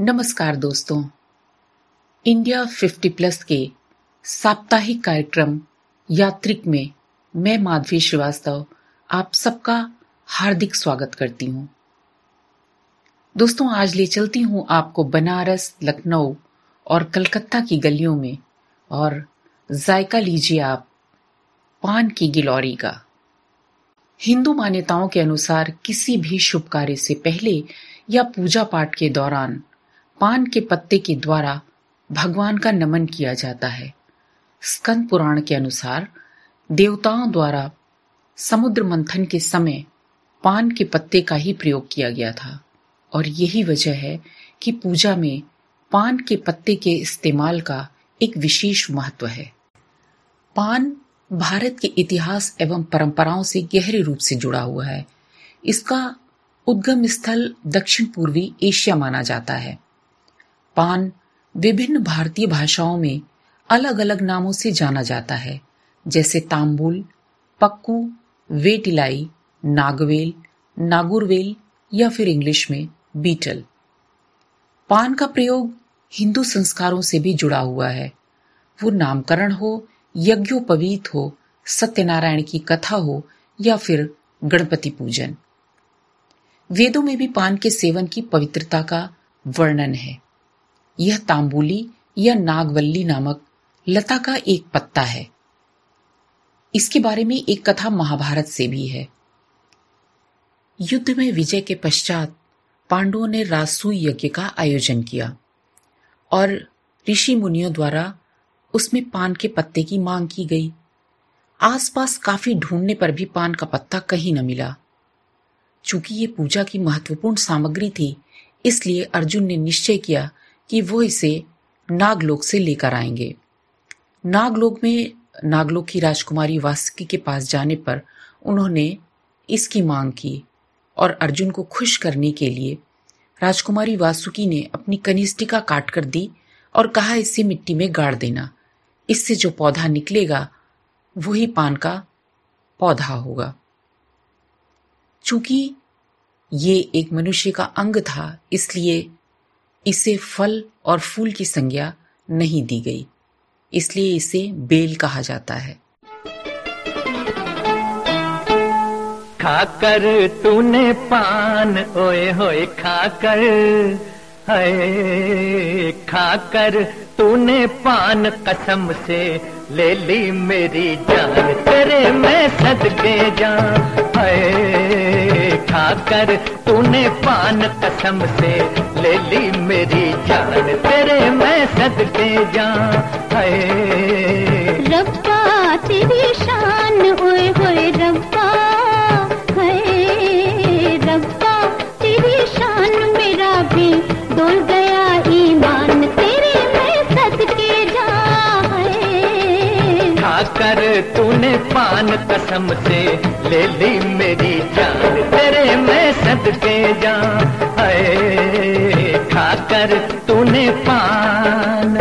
नमस्कार दोस्तों। India 50 plus के साप्ताहिक कार्यक्रम यात्रिक में मैं माधवी श्रीवास्तव, आप सबका हार्दिक स्वागत करती हूँ। दोस्तों, आज ले चलती हूँ आपको बनारस, लखनऊ और कलकत्ता की गलियों में और जायका लीजिए आप पान की गिलौरी का। हिंदू मान्यताओं के अनुसार किसी भी शुभ कार्य से पहले या पूजा पाठ के दौरान पान के पत्ते के द्वारा भगवान का नमन किया जाता है। स्कंद पुराण के अनुसार देवताओं द्वारा समुद्र मंथन के समय पान के पत्ते का ही प्रयोग किया गया था और यही वजह है कि पूजा में पान के पत्ते के इस्तेमाल का एक विशेष महत्व है। पान भारत के इतिहास एवं परंपराओं से गहरे रूप से जुड़ा हुआ है। इसका उद्गम स्थल दक्षिण पूर्वी एशिया माना जाता है। पान विभिन्न भारतीय भाषाओं में अलग अलग नामों से जाना जाता है, जैसे तांबुल, पक्कू, वेटिलाई, नागवेल, नागुरवेल या फिर इंग्लिश में बीटल। पान का प्रयोग हिंदू संस्कारों से भी जुड़ा हुआ है। वो नामकरण हो, यज्ञोपवीत हो, सत्यनारायण की कथा हो या फिर गणपति पूजन। वेदों में भी पान के सेवन की पवित्रता का वर्णन है। यह तांबुली या नागवल्ली नामक लता का एक पत्ता है। इसके बारे में एक कथा महाभारत से भी है। युद्ध में विजय के पश्चात पांडवों ने रासु यज्ञ का आयोजन किया और ऋषि मुनियों द्वारा उसमें पान के पत्ते की मांग की गई। आसपास काफ़ी ढूँढने पर भी पान का पत्ता कहीं न मिला। चूँकि ये पूजा की महत्वपूर्ण सामग्री थी, इसलिए अर्जुन ने निश्चय किया कि वो इसे नागलोक से लेकर आएँगे। नागलोक में, नागलोक की राजकुमारी वासुकी के पास जाने पर उन्होंने इसकी मांग की और अर्जुन को खुश करने के लिए राजकुमारी वासुकी ने अपनी कनिष्ठिका काट कर दी और कहा, इसे मिट्टी में गाड़ देना। इससे जो पौधा निकलेगा, वही पान का पौधा होगा। चूँकि ये एक मनुष्य का अंग था, इसलिए इसे फल और फूल की संज्ञा नहीं दी गई। इसलिए इसे बेल कहा जाता है। खाकर तूने पान, ओए होए खाकर है खाकर तूने पान कसम से ले ली मेरी जान, तेरे मैं सदके जा है खाकर तूने पान कसम से ले ली मेरी जान। तेरे मैं सदके जा रब्बा, तेरी शान हुए हुए रब्बा। खाकर तूने पान कसम से ले ली मेरी जान। तेरे मैं सदके जा खाकर तूने पान।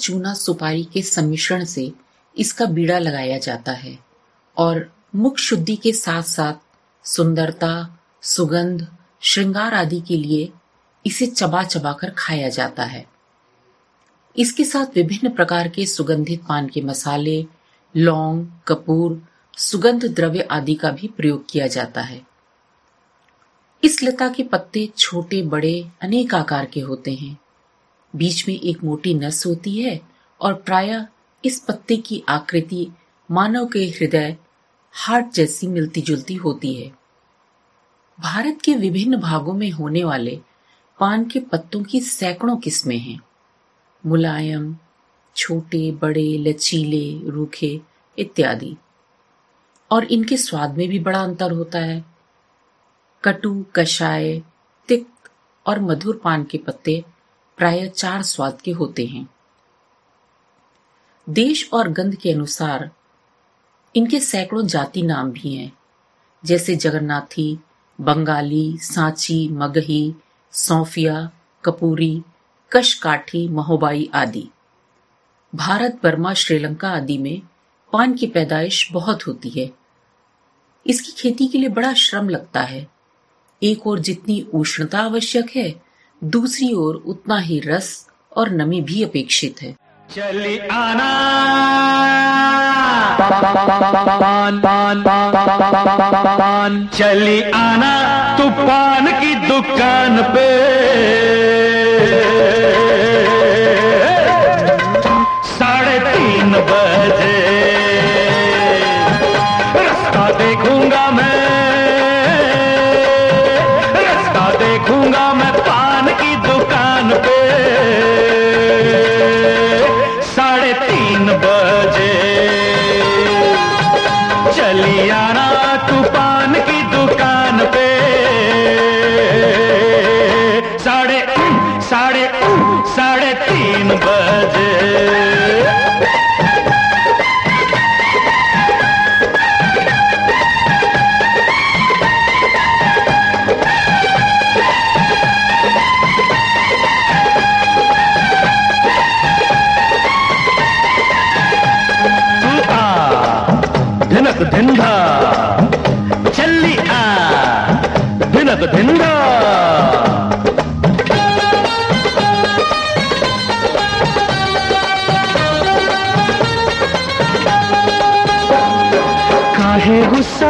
चूना सुपारी के सम्मिश्रण से इसका बीड़ा लगाया जाता है और मुख शुद्धि के साथ साथ सुंदरता, सुगंध, श्रृंगार आदि के लिए इसे चबा चबा कर खाया जाता है। इसके साथ विभिन्न प्रकार के सुगंधित पान के मसाले, लौंग, कपूर, सुगंध द्रव्य आदि का भी प्रयोग किया जाता है। इस लता के पत्ते छोटे, बड़े, अनेक आकार के होते हैं। बीच में एक मोटी नस होती है और प्रायः इस पत्ते की आकृति मानव के हृदय, हार्ट जैसी मिलती जुलती होती है। भारत के विभिन्न भागों में होने वाले पान के पत्तों की सैकड़ों किस्में हैं। मुलायम, छोटे, बड़े, लचीले, रूखे इत्यादि। और इनके स्वाद में भी बड़ा अंतर होता है। कटु, कषाय, तिक्त और मधुर पान के पत्ते प्राय चार स्वाद के होते हैं। देश और गंध के अनुसार इनके सैकड़ों जाति नाम भी हैं, जैसे जगन्नाथी, बंगाली, सांची, मगही, सौफिया, कपूरी, कशकाठी, महोबाई आदि। भारत, बर्मा, श्रीलंका आदि में पान की पैदाइश बहुत होती है। इसकी खेती के लिए बड़ा श्रम लगता है। एक और जितनी उष्णता आवश्यक है दूसरी ओर उतना ही रस और नमी भी अपेक्षित है। चली आना। पान चली आना तू पान की दुकान पे। साढ़े तीन बजे। रास्ता देखूँगा मैं। रास्ता देखूँगा बजे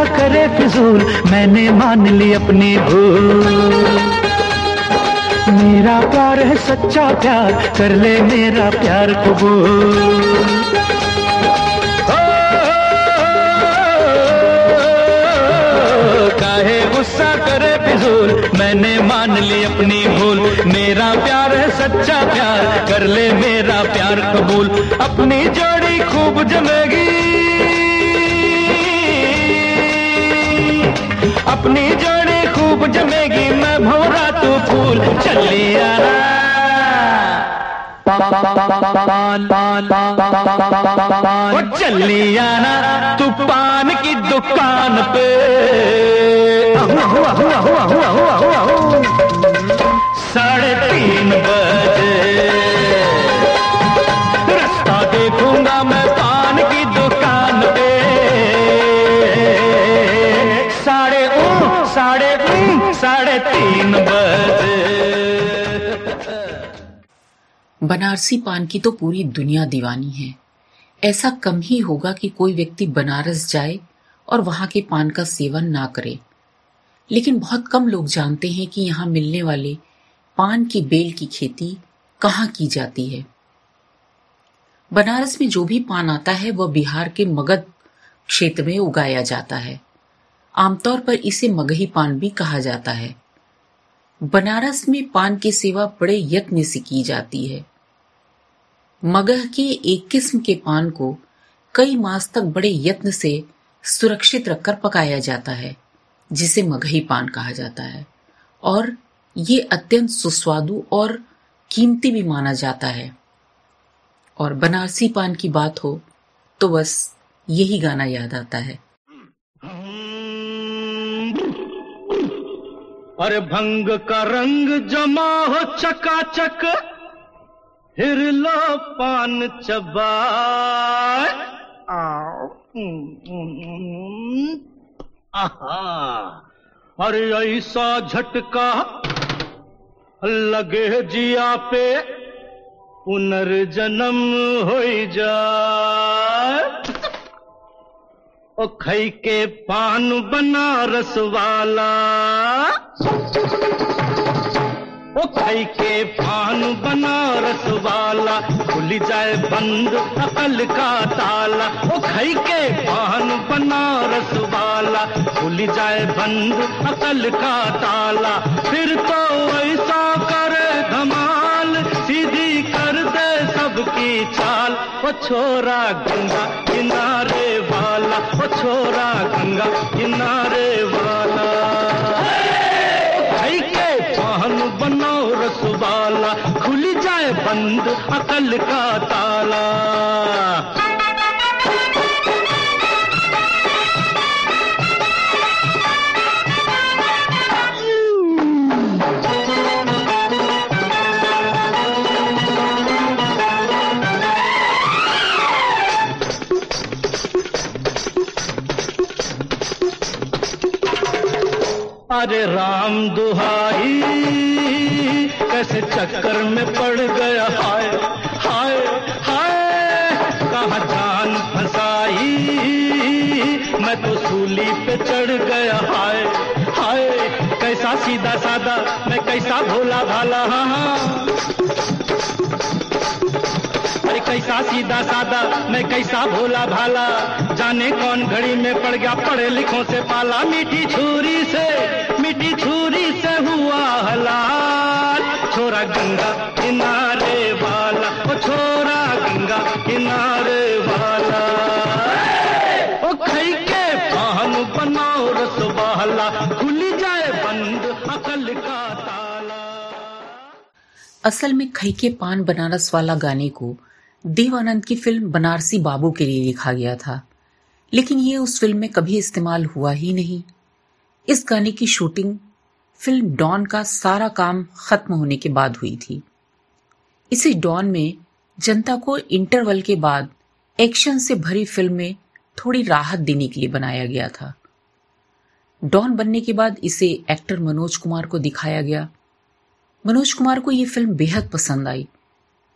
गुस्सा करे फिजूल, मैंने मान ली अपनी भूल। मेरा प्यार है सच्चा प्यार, कर ले मेरा प्यार कबूल। काहे गुस्सा करे फिजूल, मैंने मान ली अपनी भूल। मेरा प्यार है सच्चा प्यार, कर ले मेरा प्यार कबूल। अपनी जोड़ी खूब जमेगी। अपनी जोड़ी खूब जमेगी, मैं भौरा तू फूल। चलिया चलिया ना तू पान की दुकान पे। हुआ हुआ हुआ हुआ हुआ हुआ साढ़े तीन बजे बनारसी पान की तो पूरी दुनिया दीवानी है। ऐसा कम ही होगा कि कोई व्यक्ति बनारस जाए और वहाँ के पान का सेवन ना करे। लेकिन बहुत कम लोग जानते हैं कि यहाँ मिलने वाले पान की बेल की खेती कहाँ की जाती है। बनारस में जो भी पान आता है, वह बिहार के मगध क्षेत्र में उगाया जाता है। आमतौर पर इसे मगही पान भी कहा जाता है। बनारस में पान की सेवा बड़े यत्न से की जाती है। मगह के एक किस्म के पान को कई मास तक बड़े यत्न से सुरक्षित रखकर पकाया जाता है, जिसे मगही पान कहा जाता है। और ये अत्यंत सुस्वादु और कीमती भी माना जाता है। और बनारसी पान की बात हो तो बस यही गाना याद आता है। अरे भंग का रंग जमा हो चकाचक फिर लो पान चबाए। आहा। अरे ऐसा झटका लगे जिया पे पुनर्जन्म हो जाए। खई के पान बनारस वाला। खाई के पान बनारस वाला, खुल जाए बंद अकल का ताला। ओ खाई के पान बनारस वाला, खुल जाए बंद अकल का ताला। फिर तो ऐसा करे धमाल, सीधी कर दे सबकी चाल। ओ छोरा गंगा किनारे वाला, ओ छोरा गंगा किनारे बंद अकल का ताला। भोला भाला अरे कैसा सीधा सादा मैं कैसा भोला भाला। जाने कौन घड़ी में पड़ गया, पढ़े लिखों से पाला। मीठी छुरी से, मीठी छुरी से हुआ हलाल। छोरा गंगा किनारे वाला छोरा गंगा किनारे असल में खई के पान बनारस वाला गाने को देवानंद की फ़िल्म बनारसी बाबू के लिए लिखा गया था। लेकिन ये उस फ़िल्म में कभी इस्तेमाल हुआ ही नहीं। इस गाने की शूटिंग फ़िल्म डॉन का सारा काम खत्म होने के बाद हुई थी। इसे डॉन में जनता को इंटरवल के बाद एक्शन से भरी फ़िल्म में थोड़ी राहत देने के लिए बनाया गया था। डॉन बनने के बाद इसे एक्टर मनोज कुमार को दिखाया गया। मनोज कुमार को यह फ़िल्म बेहद पसंद आई।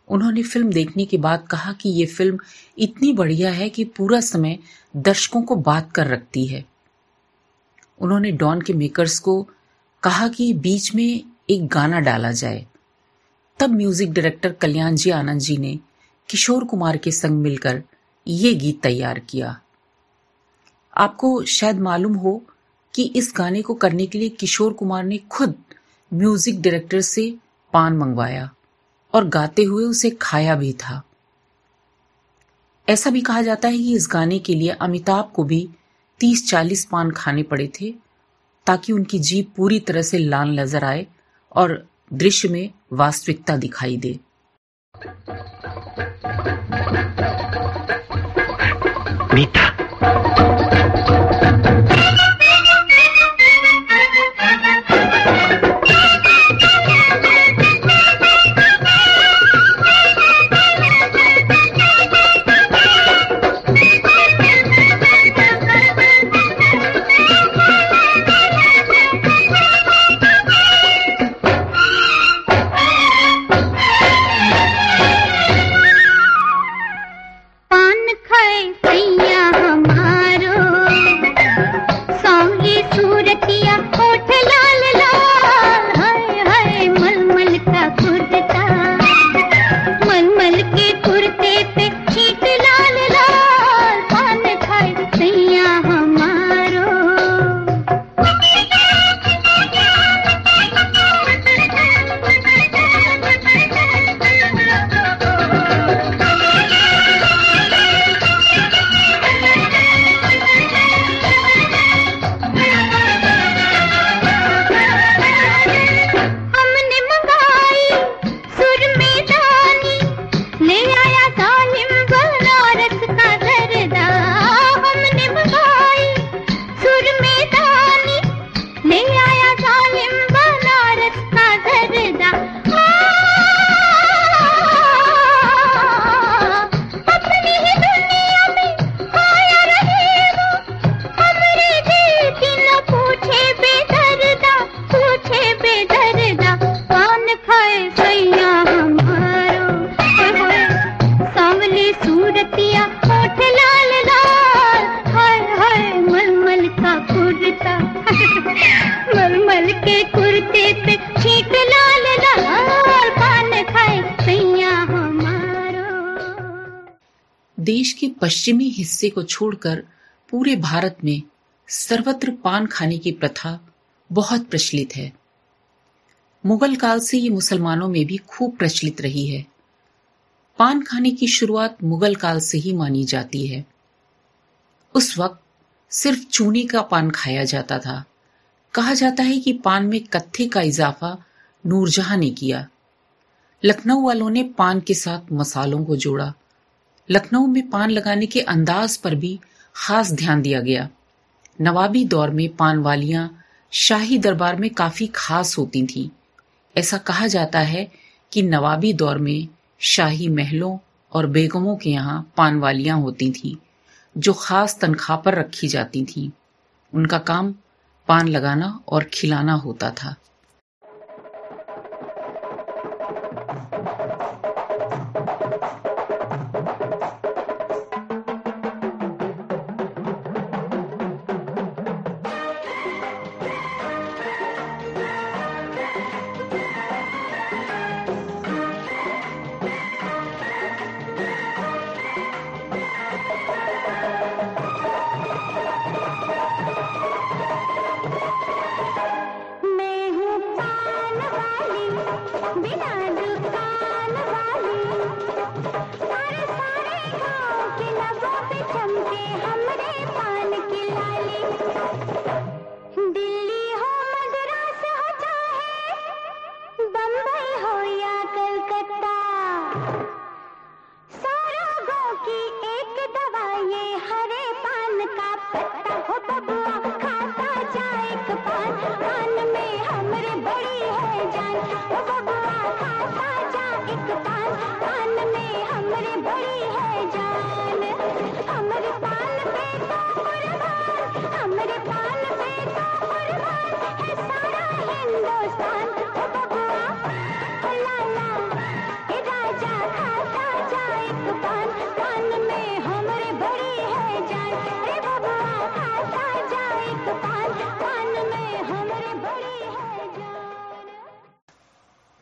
उन्होंने फ़िल्म देखने के बाद कहा कि यह फ़िल्म इतनी बढ़िया है कि पूरा समय दर्शकों को बात कर रखती है। उन्होंने डॉन के मेकर्स को कहा कि बीच में एक गाना डाला जाए। तब म्यूज़िक डायरेक्टर कल्याण जी आनंद जी ने किशोर कुमार के संग मिलकर ये गीत तैयार किया। आपको शायद मालूम हो कि इस गाने को करने के लिए किशोर कुमार ने खुद म्यूज़िक डायरेक्टर से पान मंगवाया और गाते हुए उसे खाया भी था। ऐसा भी कहा जाता है कि इस गाने के लिए अमिताभ को भी तीस चालीस पान खाने पड़े थे, ताकि उनकी जीप पूरी तरह से लाल नज़र आए और दृश्य में वास्तविकता दिखाई दे। मीठा। पश्चिमी हिस्से को छोड़कर पूरे भारत में सर्वत्र पान खाने की प्रथा बहुत प्रचलित है। मुगल काल से ये मुसलमानों में भी खूब प्रचलित रही है। पान खाने की शुरुआत मुगल काल से ही मानी जाती है। उस वक्त सिर्फ़ चूने का पान खाया जाता था। कहा जाता है कि पान में कत्थे का इजाफा नूरजहां ने किया। लखनऊ वालों ने पान के साथ मसालों को जोड़ा। लखनऊ में पान लगाने के अंदाज पर भी खास ध्यान दिया गया। नवाबी दौर में पान वालियाँ शाही दरबार में काफ़ी खास होती थीं। ऐसा कहा जाता है कि नवाबी दौर में शाही महलों और बेगमों के यहाँ पान वालियाँ होती थीं, जो खास तनख्वाह पर रखी जाती थीं। उनका काम पान लगाना और खिलाना होता था।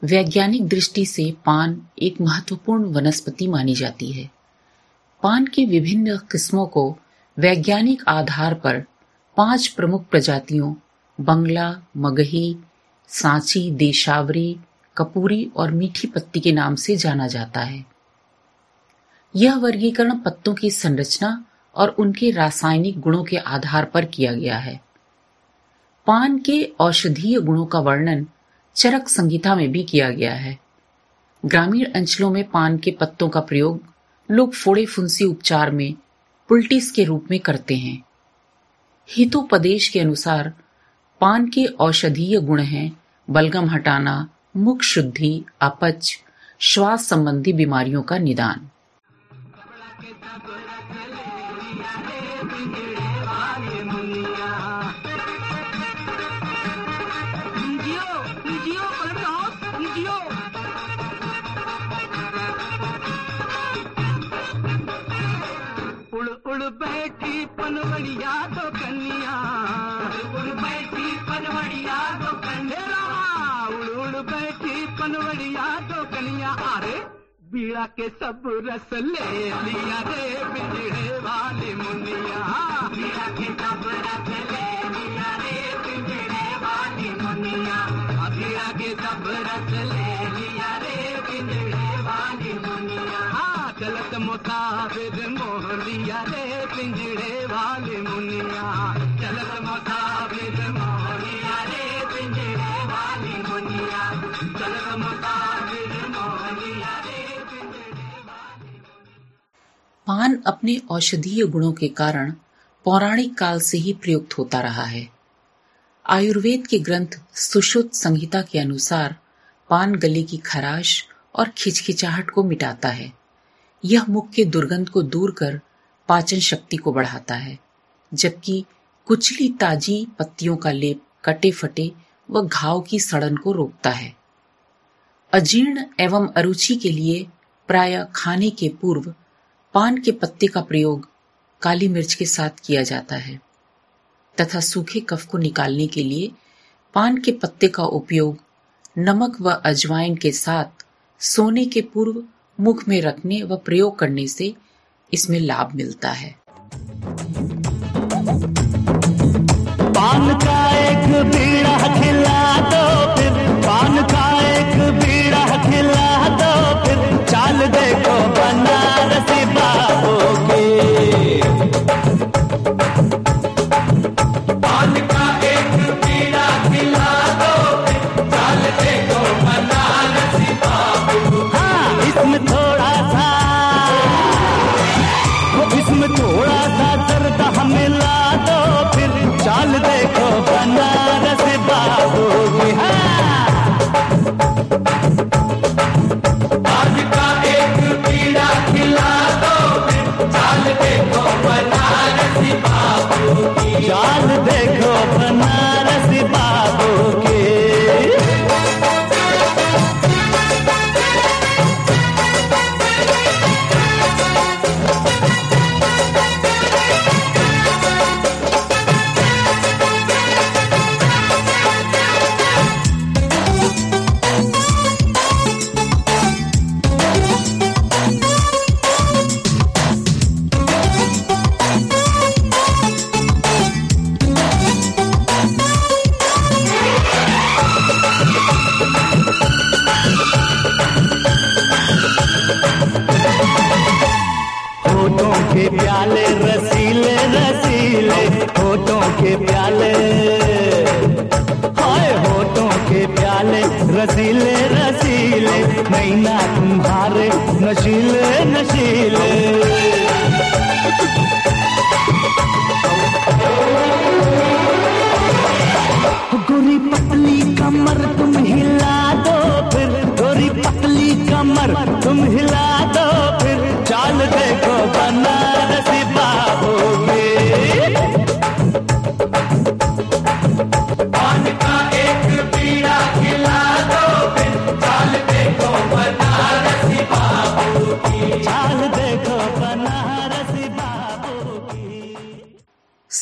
वैज्ञानिक दृष्टि से पान एक महत्वपूर्ण वनस्पति मानी जाती है। पान की विभिन्न किस्मों को वैज्ञानिक आधार पर पाँच प्रमुख प्रजातियों, बंगला, मगही, सांची, देशावरी, कपूरी और मीठी पत्ती के नाम से जाना जाता है। यह वर्गीकरण पत्तों की संरचना और उनके रासायनिक गुणों के आधार पर किया गया है। पान के औषधीय गुणों का वर्णन चरक संहिता में भी किया गया है। ग्रामीण अंचलों में पान के पत्तों का प्रयोग लोग फोड़े फुंसी उपचार में, पुलटिस के रूप में करते हैं। हितोपदेश के अनुसार पान के औषधीय गुण हैं बलगम हटाना, मुख शुद्धि, अपच, श्वास संबंधी बीमारियों का निदान। बैठी पनवड़िया तो कन्या उड़ बैठी पनवड़िया तो कन्या उड़ उड़ बैठी पनवड़िया तो कन्या अरे, बीड़ा के सब रस ले लिया रे बिजड़े वाली मुनिया। बीड़ा के सब रस ले पान अपने औषधीय गुणों के कारण पौराणिक काल से ही प्रयुक्त होता रहा है। आयुर्वेद के ग्रंथ सुश्रुत संहिता के अनुसार पान गले की खराश और खिचखिचाहट को मिटाता है। यह मुख के दुर्गंध को दूर कर पाचन शक्ति को बढ़ाता है, जबकि कुचली ताजी पत्तियों का लेप कटे फटे व घाव की सड़न को रोकता है। अजीर्ण एवं अरुचि के लिए प्राय खाने के पूर्व पान के पत्ते का प्रयोग काली मिर्च के साथ किया जाता है, तथा सूखे कफ को निकालने के लिए पान के पत्ते का उपयोग नमक व अजवाइन के साथ सोने के पूर्व मुख में रखने व प्रयोग करने से इसमें लाभ मिलता है। पान का एक बीड़ा खिला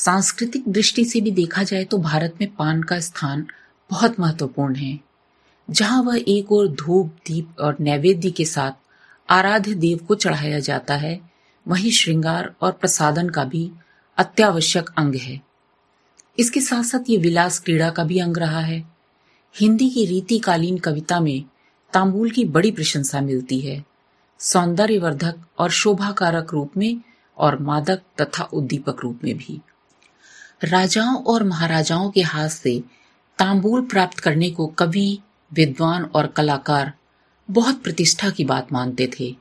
सांस्कृतिक दृष्टि से भी देखा जाए तो भारत में पान का स्थान बहुत महत्वपूर्ण है। जहाँ वह एक और धूप, दीप और नैवेद्य के साथ आराध्य देव को चढ़ाया जाता है, वहीं श्रृंगार और प्रसादन का भी अत्यावश्यक अंग है। इसके साथ साथ ये विलास क्रीड़ा का भी अंग रहा है। हिंदी की रीतिकालीन कविता में तांबूल की बड़ी प्रशंसा मिलती है। सौंदर्यवर्धक और शोभाकारक रूप में और मादक तथा उद्दीपक रूप में भी। राजाओं और महाराजाओं के हाथ से तांबूल प्राप्त करने को कवि, विद्वान और कलाकार बहुत प्रतिष्ठा की बात मानते थे।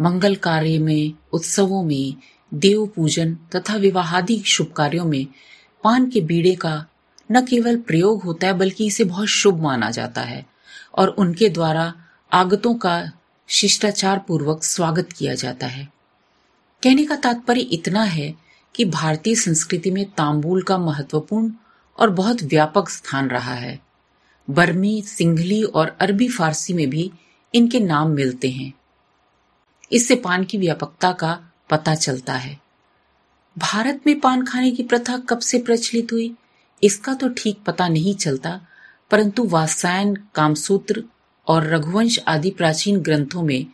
मंगल कार्य में, उत्सवों में, देव पूजन तथा विवाहादि शुभ कार्यों में पान के बीड़े का न केवल प्रयोग होता है, बल्कि इसे बहुत शुभ माना जाता है और उनके द्वारा आगतों का शिष्टाचार पूर्वक स्वागत किया जाता है। कहने का तात्पर्य इतना है कि भारतीय संस्कृति में तांबूल का महत्वपूर्ण और बहुत व्यापक स्थान रहा है। बर्मी, सिंघली और अरबी फारसी में भी इनके नाम मिलते हैं। इससे पान की व्यापकता का पता चलता है। भारत में पान खाने की प्रथा कब से प्रचलित हुई, इसका तो ठीक पता नहीं चलता, परंतु वात्सायन कामसूत्र और रघुवंश आदि प्राचीन ग्रंथों में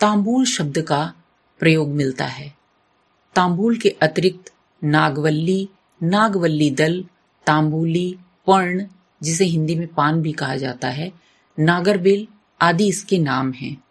तांबूल शब्द का प्रयोग मिलता है। तांबूल के अतिरिक्त नागवल्ली नागवल्ली दल, तांबूली, पर्ण, जिसे हिंदी में पान भी कहा जाता है, नागरबेल आदि इसके नाम हैं।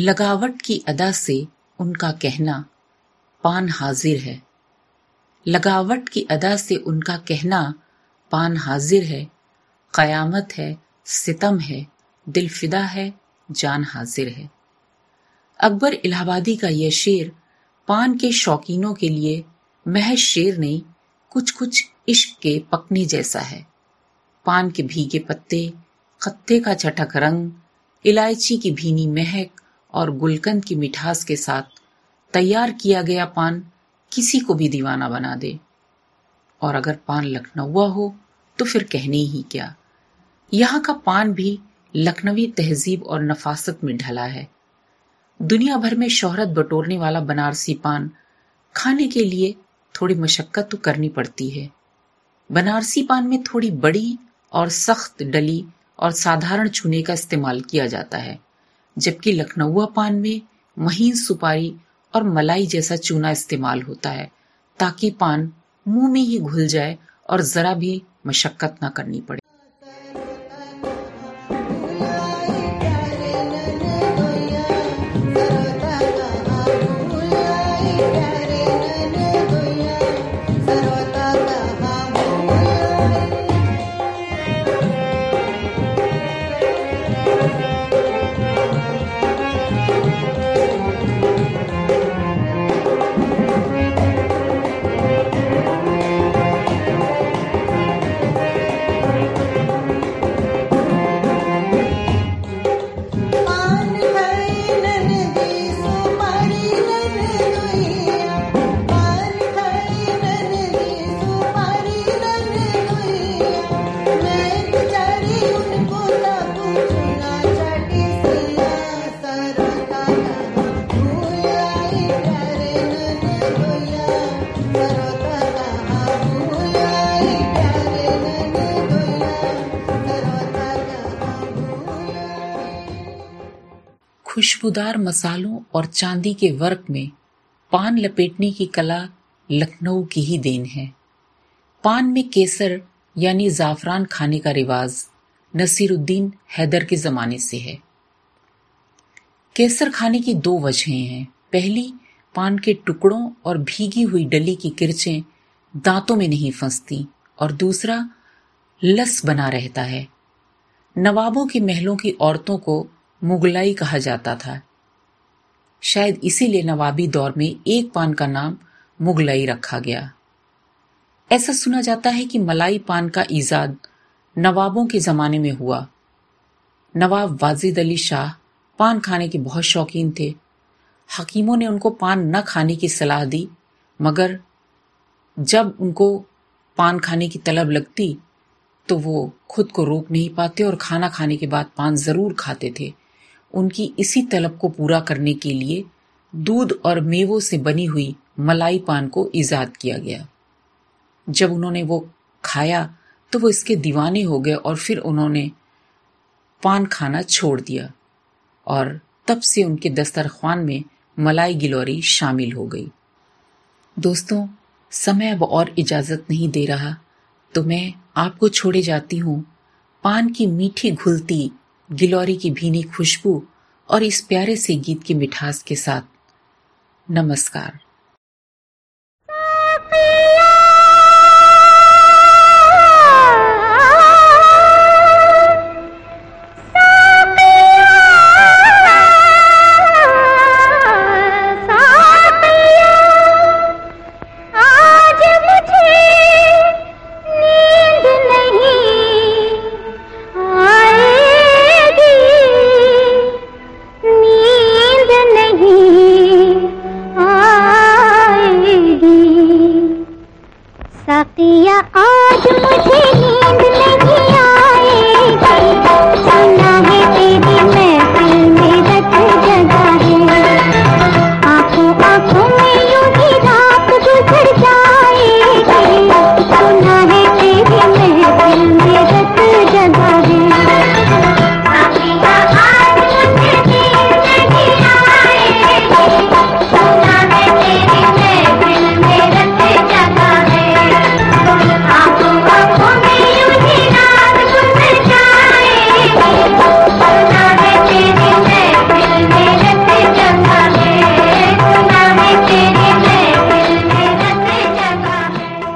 लगावट की अदा से उनका कहना पान हाजिर है। लगावट की अदा से उनका कहना पान हाजिर है। कयामत है, सितम है दिल फिदा है, जान हाजिर है। अकबर इलाहाबादी का यह शेर पान के शौकीनों के लिए महज शेर नहीं कुछ कुछ इश्क के पकने जैसा है। पान के भीगे पत्ते, खत्ते का चटक रंग, इलायची की भीनी महक और गुलकंद की मिठास के साथ तैयार किया गया पान किसी को भी दीवाना बना दे। और अगर पान लखनऊआ हो तो फिर कहने ही क्या। यहाँ का पान भी लखनवी तहजीब और नफासत में ढला है। दुनिया भर में शोहरत बटोरने वाला बनारसी पान खाने के लिए थोड़ी मशक्कत तो करनी पड़ती है। बनारसी पान में थोड़ी बड़ी और सख्त डली और साधारण चूने का इस्तेमाल किया जाता है। जबकि लखनऊआ पान में महीन सुपारी और मलाई जैसा चूना इस्तेमाल होता है, ताकि पान मुँह में ही घुल जाए और जरा भी मशक्कत ना करनी पड़े। खुशबूदार मसालों और चांदी के वर्क में पान लपेटने की कला लखनऊ की ही देन है। पान में केसर यानी जाफरान खाने का रिवाज नसीरुद्दीन हैदर के जमाने से है। केसर खाने की दो वजहें हैं। पहली, पान के टुकड़ों और भीगी हुई डली की किरचें दांतों में नहीं फंसती और दूसरा, लस बना रहता है। नवाबों के महलों की औरतों को मुगलाई कहा जाता था। शायद इसीलिए नवाबी दौर में एक पान का नाम मुगलाई रखा गया। ऐसा सुना जाता है कि मलाई पान का ईजाद नवाबों के जमाने में हुआ। नवाब वाजिद अली शाह पान खाने के बहुत शौकीन थे। हकीमों ने उनको पान न खाने की सलाह दी, मगर जब उनको पान खाने की तलब लगती तो वो खुद को रोक नहीं पाते और खाना खाने के बाद पान ज़रूर खाते थे। उनकी इसी तलब को पूरा करने के लिए दूध और मेवों से बनी हुई मलाई पान को ईजाद किया गया। जब उन्होंने वो खाया तो वो इसके दीवाने हो गए और फिर उन्होंने पान खाना छोड़ दिया और तब से उनके दस्तरख्वान में मलाई गिलोरी शामिल हो गई। दोस्तों, समय अब और इजाज़त नहीं दे रहा तो मैं आपको छोड़े जाती हूँ। पान की मीठी घुलती गिलौरी की भीनी खुशबू और इस प्यारे से गीत की मिठास के साथ। नमस्कार।